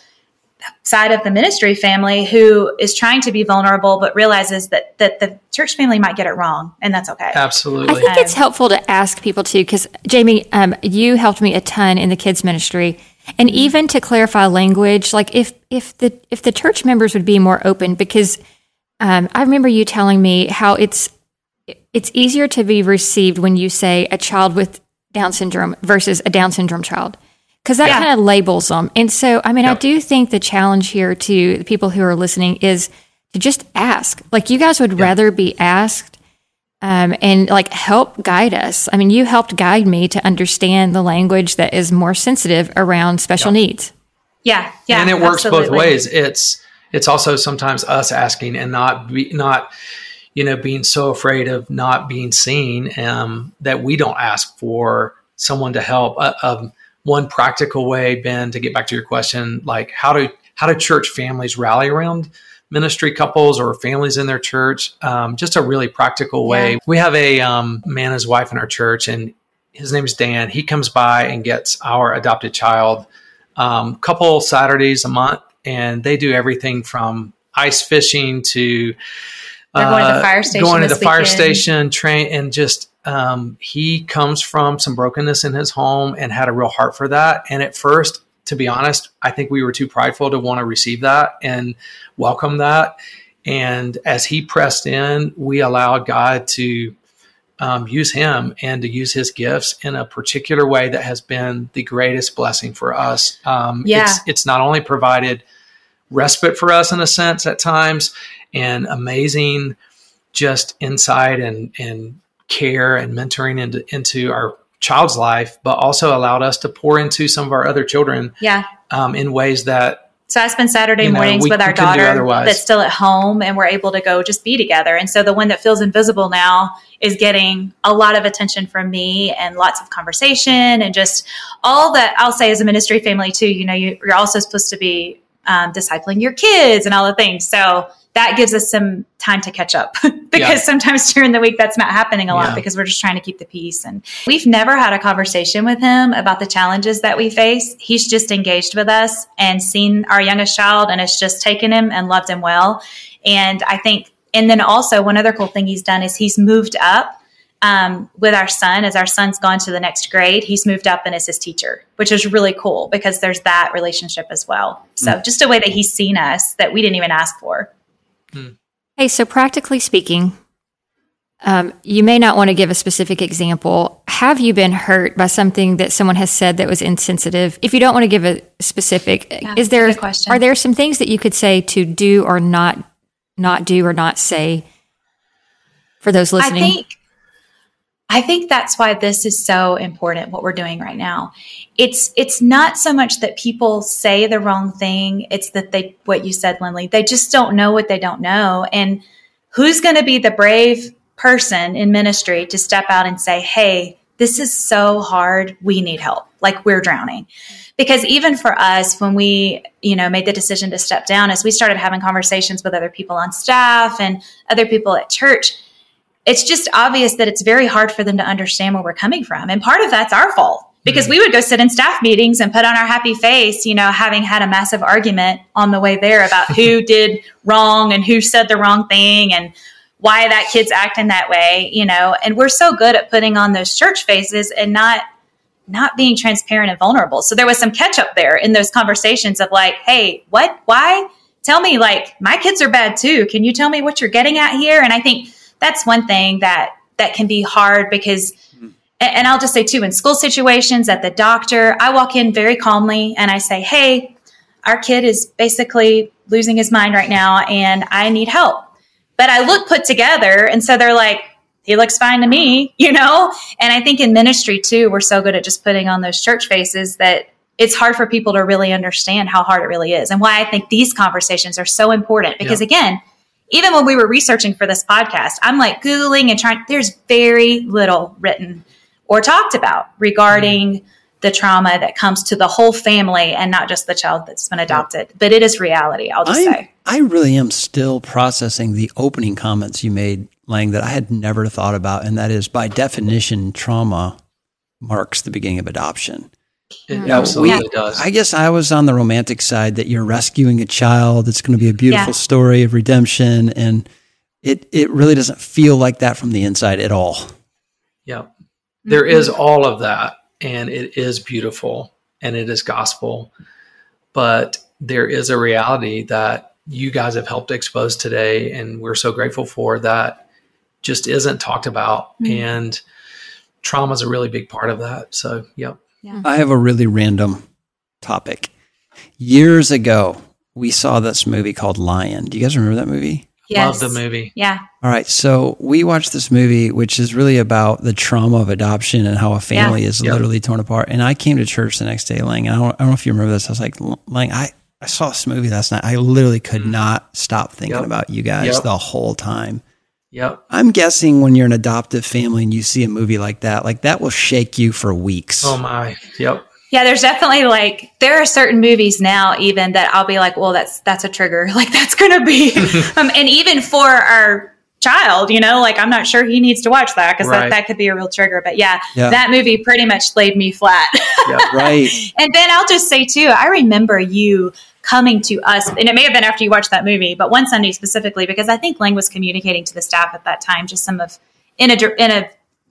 side of the ministry family who is trying to be vulnerable but realizes that that the church family might get it wrong and that's okay. Absolutely. I think it's helpful to ask people too because jamie um, you helped me a ton in the kids ministry. And even to clarify language like if if the if the church members would be more open because um, i remember you telling me how it's it's easier to be received when you say a child with down syndrome versus a down syndrome child because that yeah. kind of labels them. And so, I mean, yep. I do think the challenge here to the people who are listening is to just ask. Like, you guys would yep. rather be asked um, and like help guide us. I mean, you helped guide me to understand the language that is more sensitive around special yep. needs. Yeah, yeah, and it works absolutely. both ways. It's it's also sometimes us asking and not be, not you know being so afraid of not being seen um, that we don't ask for someone to help. Uh, um, one practical way, Ben, to get back to your question, like how do how do church families rally around ministry couples or families in their church? Um, just a really practical way. Yeah. We have a um, man, his wife in our church, and his name is Dan. He comes by and gets our adopted child um, couple Saturdays a month, and they do everything from ice fishing to uh, going to the fire station. Going to the fire station, train, and just um, he comes from some brokenness in his home and had a real heart for that. And at first, to be honest, I think we were too prideful to want to receive that and welcome that. And as he pressed in, we allowed God to um, use him and to use his gifts in a particular way that has been the greatest blessing for us. Um, yeah. it's, it's not only provided respite for us in a sense at times and amazing just insight and, and care and mentoring into into our child's life, but also allowed us to pour into some of our other children. Yeah. Um, in ways that. So I spend Saturday you know, mornings we, with our daughter that's still at home, and we're able to go just be together. And so the one that feels invisible now is getting a lot of attention from me and lots of conversation and just all that I'll say as a ministry family too. You know, you, are also supposed to be um, discipling your kids and all the things. So that gives us some time to catch up. Because yeah. sometimes during the week that's not happening a lot yeah. because we're just trying to keep the peace. And we've never had a conversation with him about the challenges that we face. He's just engaged with us and seen our youngest child and has just taken him and loved him well. And i think and then also one other cool thing he's done is he's moved up um, with our son. As our son's gone to the next grade he's moved up and is his teacher which is really cool because there's that relationship as well. So mm. just a way that he's seen us that we didn't even ask for Hmm. Hey, so practically speaking, um, you may not want to give a specific example. Have you been hurt by something that someone has said that was insensitive? If you don't want to give a specific, yeah, is there are there some things that you could say to do or not not do or not say for those listening? I think I think that's why this is so important what we're doing right now. It's it's not so much that people say the wrong thing, it's that they what you said Lynley, they just don't know what they don't know and who's going to be the brave person in ministry to step out and say, "Hey, this is so hard, we need help. Like we're drowning." Because even for us when we, you know, made the decision to step down as we started having conversations with other people on staff and other people at church, it's just obvious that it's very hard for them to understand where we're coming from. And part of that's our fault because mm-hmm. we would go sit in staff meetings and put on our happy face, you know, having had a massive argument on the way there about who did wrong and who said the wrong thing and why that kid's acting that way, you know. And we're so good at putting on those church faces and not not being transparent and vulnerable. So there was some catch up there in those conversations of like, hey, what? Why? Tell me, like, my kids are bad too. Can you tell me what you're getting at here? And I think that's one thing that that can be hard because mm-hmm. and I'll just say too, in school situations, at the doctor, I walk in very calmly and I say, Hey, our kid is basically losing his mind right now and I need help. But I look put together. And so they're like, he looks fine to me, you know? And I think in ministry too, we're so good at just putting on those church faces that it's hard for people to really understand how hard it really is and why I think these conversations are so important. Because yeah. again, even when we were researching for this podcast, I'm like Googling and trying, there's very little written or talked about regarding mm-hmm. the trauma that comes to the whole family and not just the child that's been adopted. But it is reality, I'll just I, say. I really am still processing the opening comments you made, Lange, that I had never thought about. And that is by definition, trauma marks the beginning of adoption. It you absolutely does. I guess I was on the romantic side that you're rescuing a child. It's going to be a beautiful yeah. story of redemption. And it, it really doesn't feel like that from the inside at all. Yep. There mm-hmm. is all of that, and it is beautiful and it is gospel. But there is a reality that you guys have helped expose today, and we're so grateful for that just isn't talked about. Mm-hmm. And trauma is a really big part of that. So, yep. Yeah. I have a really random topic. Years ago, we saw this movie called Lion. Do you guys remember that movie? Yes. Love the movie. Yeah. All right. So we watched this movie, which is really about the trauma of adoption and how a family yeah. is yep. literally torn apart. And I came to church the next day, Lange, and I don't, I don't know if you remember this. I was like, Lange, I, I saw this movie last night. I literally could mm. not stop thinking yep. about you guys yep. the whole time. Yep. I'm guessing when you're an adoptive family and you see a movie like that, like that will shake you for weeks. Oh my. Yep. Yeah, there's definitely like there are certain movies now even that I'll be like, well, that's that's a trigger. Like that's gonna be, um, and even for our child, you know, like I'm not sure he needs to watch that because right. that, that could be a real trigger. But yeah, yeah. that movie pretty much laid me flat. yeah, right. And then I'll just say too, I remember you coming to us, and it may have been after you watched that movie, but one Sunday specifically because I think Lange was communicating to the staff at that time just some of in a in a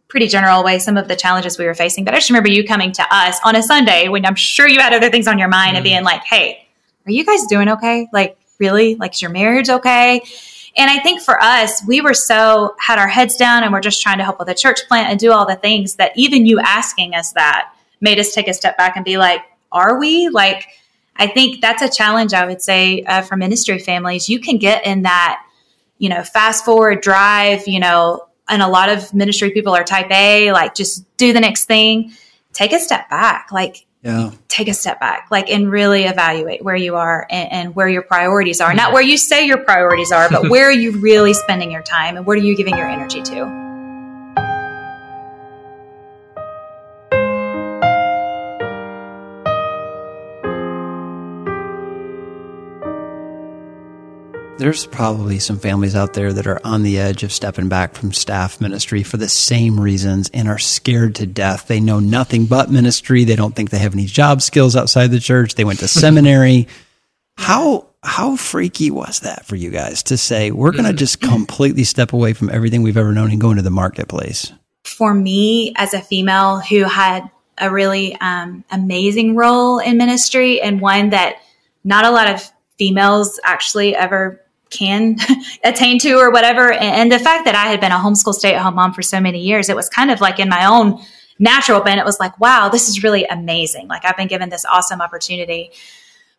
pretty general way some of the challenges we were facing. But I just remember you coming to us on a Sunday when I'm sure you had other things on your mind mm. and being like, hey, are you guys doing okay? Like, really? Like, is your marriage okay? And I think for us, we were so had our heads down and we're just trying to help with the church plant and do all the things that even you asking us that made us take a step back and be like, are we? Like, I think that's a challenge, I would say, uh, for ministry families. You can get in that, you know, fast forward drive, you know, and a lot of ministry people are type A, like just do the next thing. Take a step back, like yeah. take a step back, like and really evaluate where you are and, and where your priorities are. Not where you say your priorities are, but where are you really spending your time and what are you giving your energy to? There's probably some families out there that are on the edge of stepping back from staff ministry for the same reasons and are scared to death. They know nothing but ministry. They don't think they have any job skills outside the church. They went to seminary. how how freaky was that for you guys to say we're going to just completely step away from everything we've ever known and go into the marketplace? For me, as a female who had a really um, amazing role in ministry and one that not a lot of females actually ever can attain to or whatever. And the fact that I had been a homeschool stay at home mom for so many years, it was kind of like in my own natural bent, it was like, wow, this is really amazing. Like I've been given this awesome opportunity.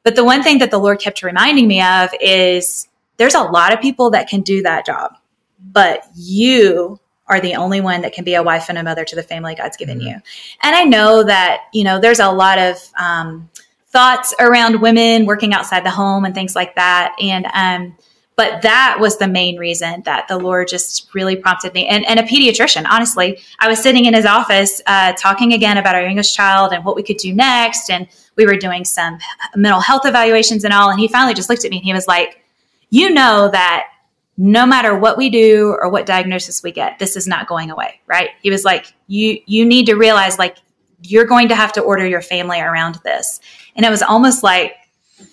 But the one thing that the Lord kept reminding me of is there's a lot of people that can do that job, but you are the only one that can be a wife and a mother to the family God's given mm-hmm. you. And I know that, you know, there's a lot of, um, thoughts around women working outside the home and things like that. And, um, but that was the main reason that the Lord just really prompted me. And, and a pediatrician, honestly, I was sitting in his office uh, talking again about our youngest child and what we could do next. And we were doing some mental health evaluations and all. And he finally just looked at me and he was like, You know that no matter what we do or what diagnosis we get, this is not going away, right? He was like, You you need to realize like you're going to have to order your family around this. And it was almost like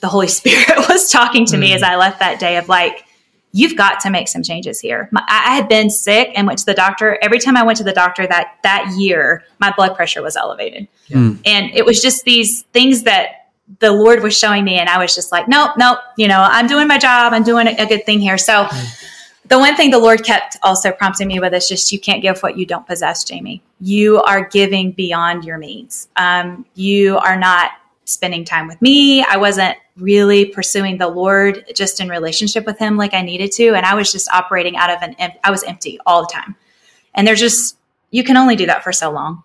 the Holy Spirit was talking to mm. me as I left that day of like, you've got to make some changes here. My, I had been sick and went to the doctor. Every time I went to the doctor that that year, my blood pressure was elevated, mm. and it was just these things that the Lord was showing me, and I was just like, nope, nope. You know, I'm doing my job. I'm doing a, a good thing here. So. Mm. The one thing the Lord kept also prompting me with is just you can't give what you don't possess, Jamie. You are giving beyond your means. Um, you are not spending time with me. I wasn't really pursuing the Lord just in relationship with Him like I needed to. And I was just operating out of an, I was empty all the time. And there's just, you can only do that for so long.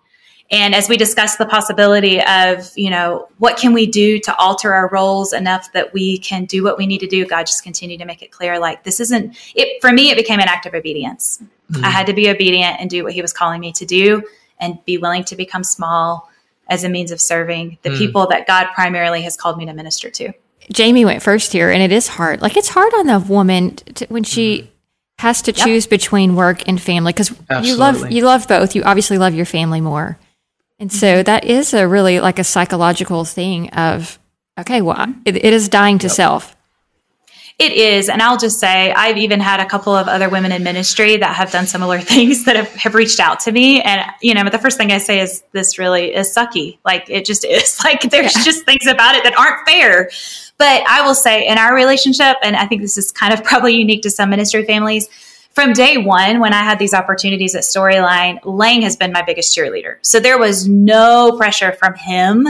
And as we discussed the possibility of, you know, what can we do to alter our roles enough that we can do what we need to do, God just continued to make it clear like this isn't it for me, it became an act of obedience. Mm-hmm. I had to be obedient and do what he was calling me to do and be willing to become small as a means of serving the mm. people that God primarily has called me to minister to. Jamie went first here, and it is hard. Like it's hard on the woman to, when she mm. has to choose yep. between work and family because you love you love both. You obviously love your family more, and so mm-hmm. that is a really like a psychological thing of okay, well, it, it is dying to yep. self. It is. And I'll just say, I've even had a couple of other women in ministry that have done similar things that have, have reached out to me. And, you know, but the first thing I say is, this really is sucky. Like, it just is. Like, there's yeah. just things about it that aren't fair. But I will say, in our relationship, and I think this is kind of probably unique to some ministry families, from day one, when I had these opportunities at Storyline, Lange has been my biggest cheerleader. So there was no pressure from him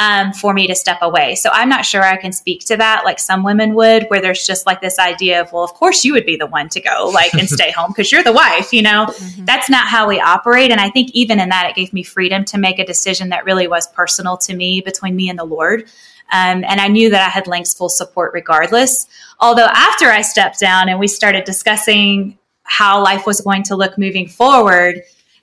um, for me to step away. So I'm not sure I can speak to that like some women would, where there's just like this idea of, well, of course you would be the one to go like and stay home because you're the wife, you know? Mm-hmm. That's not how we operate. And I think even in that, it gave me freedom to make a decision that really was personal to me between me and the Lord. Um, and I knew that I had Lange's full support regardless. Although after I stepped down and we started discussing how life was going to look moving forward,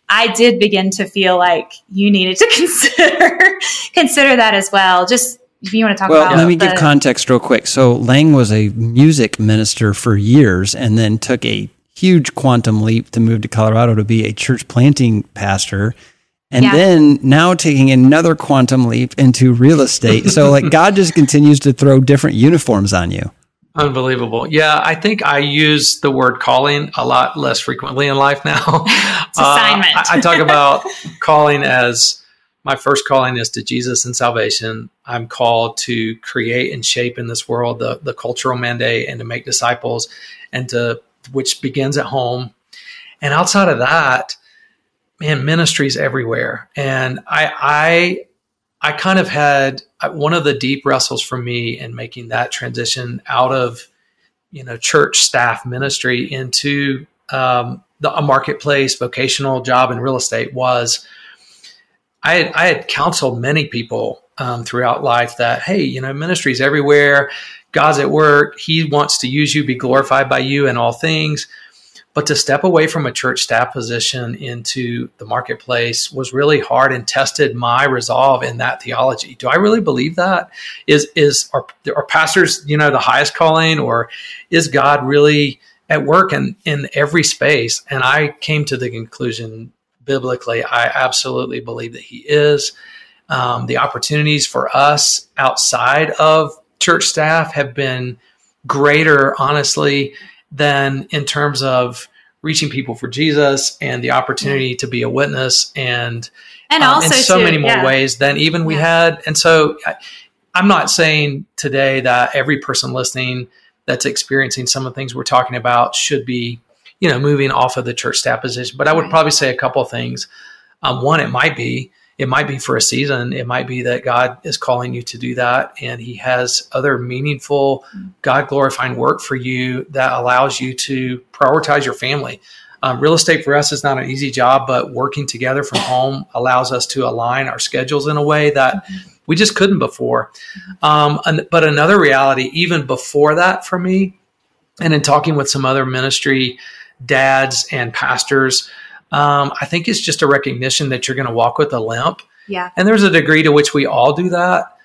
I did begin to feel like you needed to consider consider that as well. Just if you want to talk about well, about let me the, give context real quick. So Lange was a music minister for years and then took a huge quantum leap to move to Colorado to be a church planting pastor. And yeah. then now taking another quantum leap into real estate. So like God just continues to throw different uniforms on you. Unbelievable. Yeah, I think I use the word calling a lot less frequently in life now. assignment. Uh, I, I, talk about calling as my first calling is to Jesus and salvation. I'm called to create and shape in this world the, the cultural mandate and to make disciples and to which begins at home. And outside of that, man, ministries everywhere. And I I I kind of had one of the deep wrestles for me in making that transition out of, you know, church staff ministry into um, the, a marketplace vocational job in real estate was I had, I had counseled many people um, throughout life that, hey, you know, ministries everywhere. God's at work. He wants to use you, be glorified by you in all things. But to step away from a church staff position into the marketplace was really hard and tested my resolve in that theology. Do I really believe that? Is is are, are pastors, you know, the highest calling, or is God really at work in, in every space? And I came to the conclusion biblically, I absolutely believe that he is. Um, the opportunities for us outside of church staff have been greater, honestly, than in terms of reaching people for Jesus and the opportunity to be a witness and and um, also in so too, many more yeah. ways than even we yeah. had. And so I, I'm not saying today that every person listening that's experiencing some of the things we're talking about should be, you know, moving off of the church staff position. But I would right. probably say a couple of things. Um, one, it might be it might be for a season. It might be that God is calling you to do that, and He has other meaningful, God glorifying work for you that allows you to prioritize your family. Um, real estate for us is not an easy job, but working together from home allows us to align our schedules in a way that we just couldn't before. Um, and, but another reality, even before that for me, and in talking with some other ministry dads and pastors, um, I think it's just a recognition that you're going to walk with a limp. Yeah. And there's a degree to which we all do that,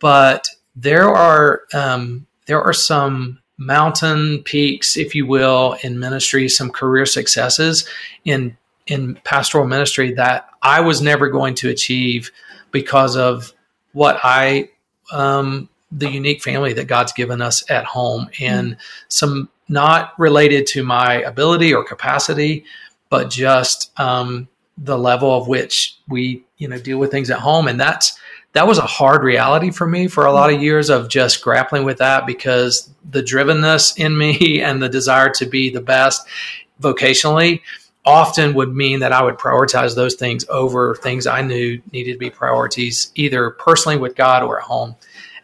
but there are um, there are some mountain peaks, if you will, in ministry, some career successes in in pastoral ministry that I was never going to achieve because of what I um, the unique family that God's given us at home and mm-hmm. some not related to my ability or capacity, but just um, the level of which we you know deal with things at home and that's that was a hard reality for me for a lot of years of just grappling with that because the drivenness in me and the desire to be the best vocationally often would mean that I would prioritize those things over things I knew needed to be priorities either personally with God or at home.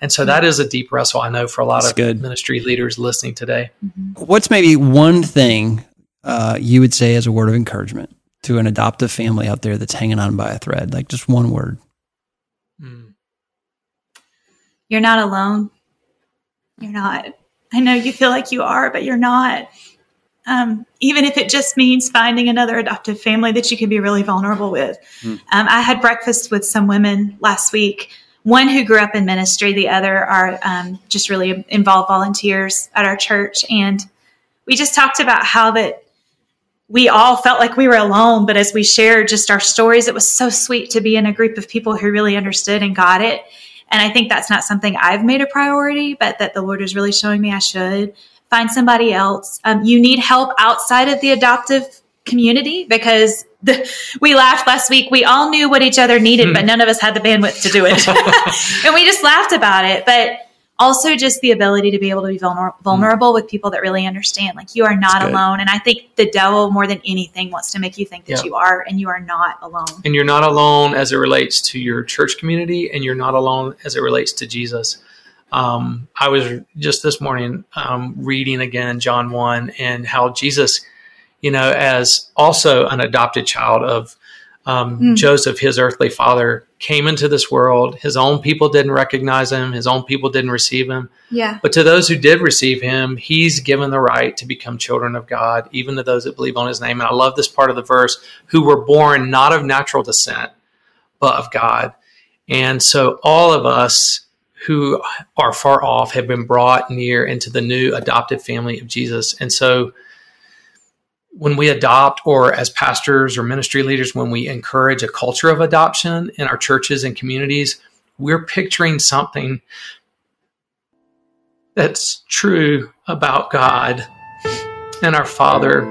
And so that is a deep wrestle I know for a lot That's of good. ministry leaders listening today. Mm-hmm. What's maybe one thing uh, you would say as a word of encouragement to an adoptive family out there that's hanging on by a thread? Like just one word. Mm. You're not alone. You're not. I know you feel like you are, but you're not. Um, even if it just means finding another adoptive family that you can be really vulnerable with. Mm. Um, I had breakfast with some women last week, one who grew up in ministry, the other are um, just really involved volunteers at our church. And we just talked about how that we all felt like we were alone, but as we shared just our stories, it was so sweet to be in a group of people who really understood and got it. And I think that's not something I've made a priority, but that the Lord is really showing me I should find somebody else. Um, you need help outside of the adoptive community because the, we laughed last week. We all knew what each other needed, but none of us had the bandwidth to do it. and we just laughed about it. But also just the ability to be able to be vulner- vulnerable mm. with people that really understand like you are not alone and i think the devil more than anything wants to make you think that yeah. you are and you are not alone and you're not alone as it relates to your church community and you're not alone as it relates to jesus um, i was just this morning um, reading again john 1 and how jesus you know as also an adopted child of um, mm. Joseph, his earthly father, came into this world. His own people didn't recognize him. His own people didn't receive him. Yeah. But to those who did receive him, he's given the right to become children of God, even to those that believe on his name. And I love this part of the verse who were born not of natural descent, but of God. And so all of us who are far off have been brought near into the new adopted family of Jesus. And so when we adopt or as pastors or ministry leaders when we encourage a culture of adoption in our churches and communities we're picturing something that's true about god and our father.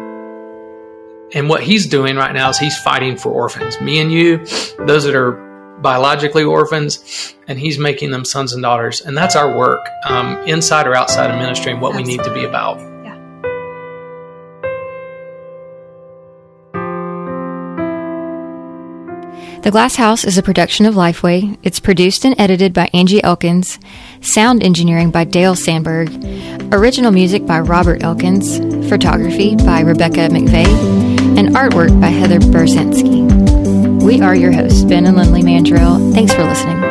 And what he's doing right now is he's fighting for orphans. Me and you those that are biologically orphans and he's making them sons and daughters. And that's our work um, inside or outside of ministry and what Absolutely. we need to be about The Glass House is a production of Lifeway. It's produced and edited by Angie Elkins, sound engineering by Dale Sandberg, original music by Robert Elkins, photography by Rebecca McVeigh, and artwork by Heather Berzinski. We are your hosts, Ben and Lynley Mandrell. Thanks for listening.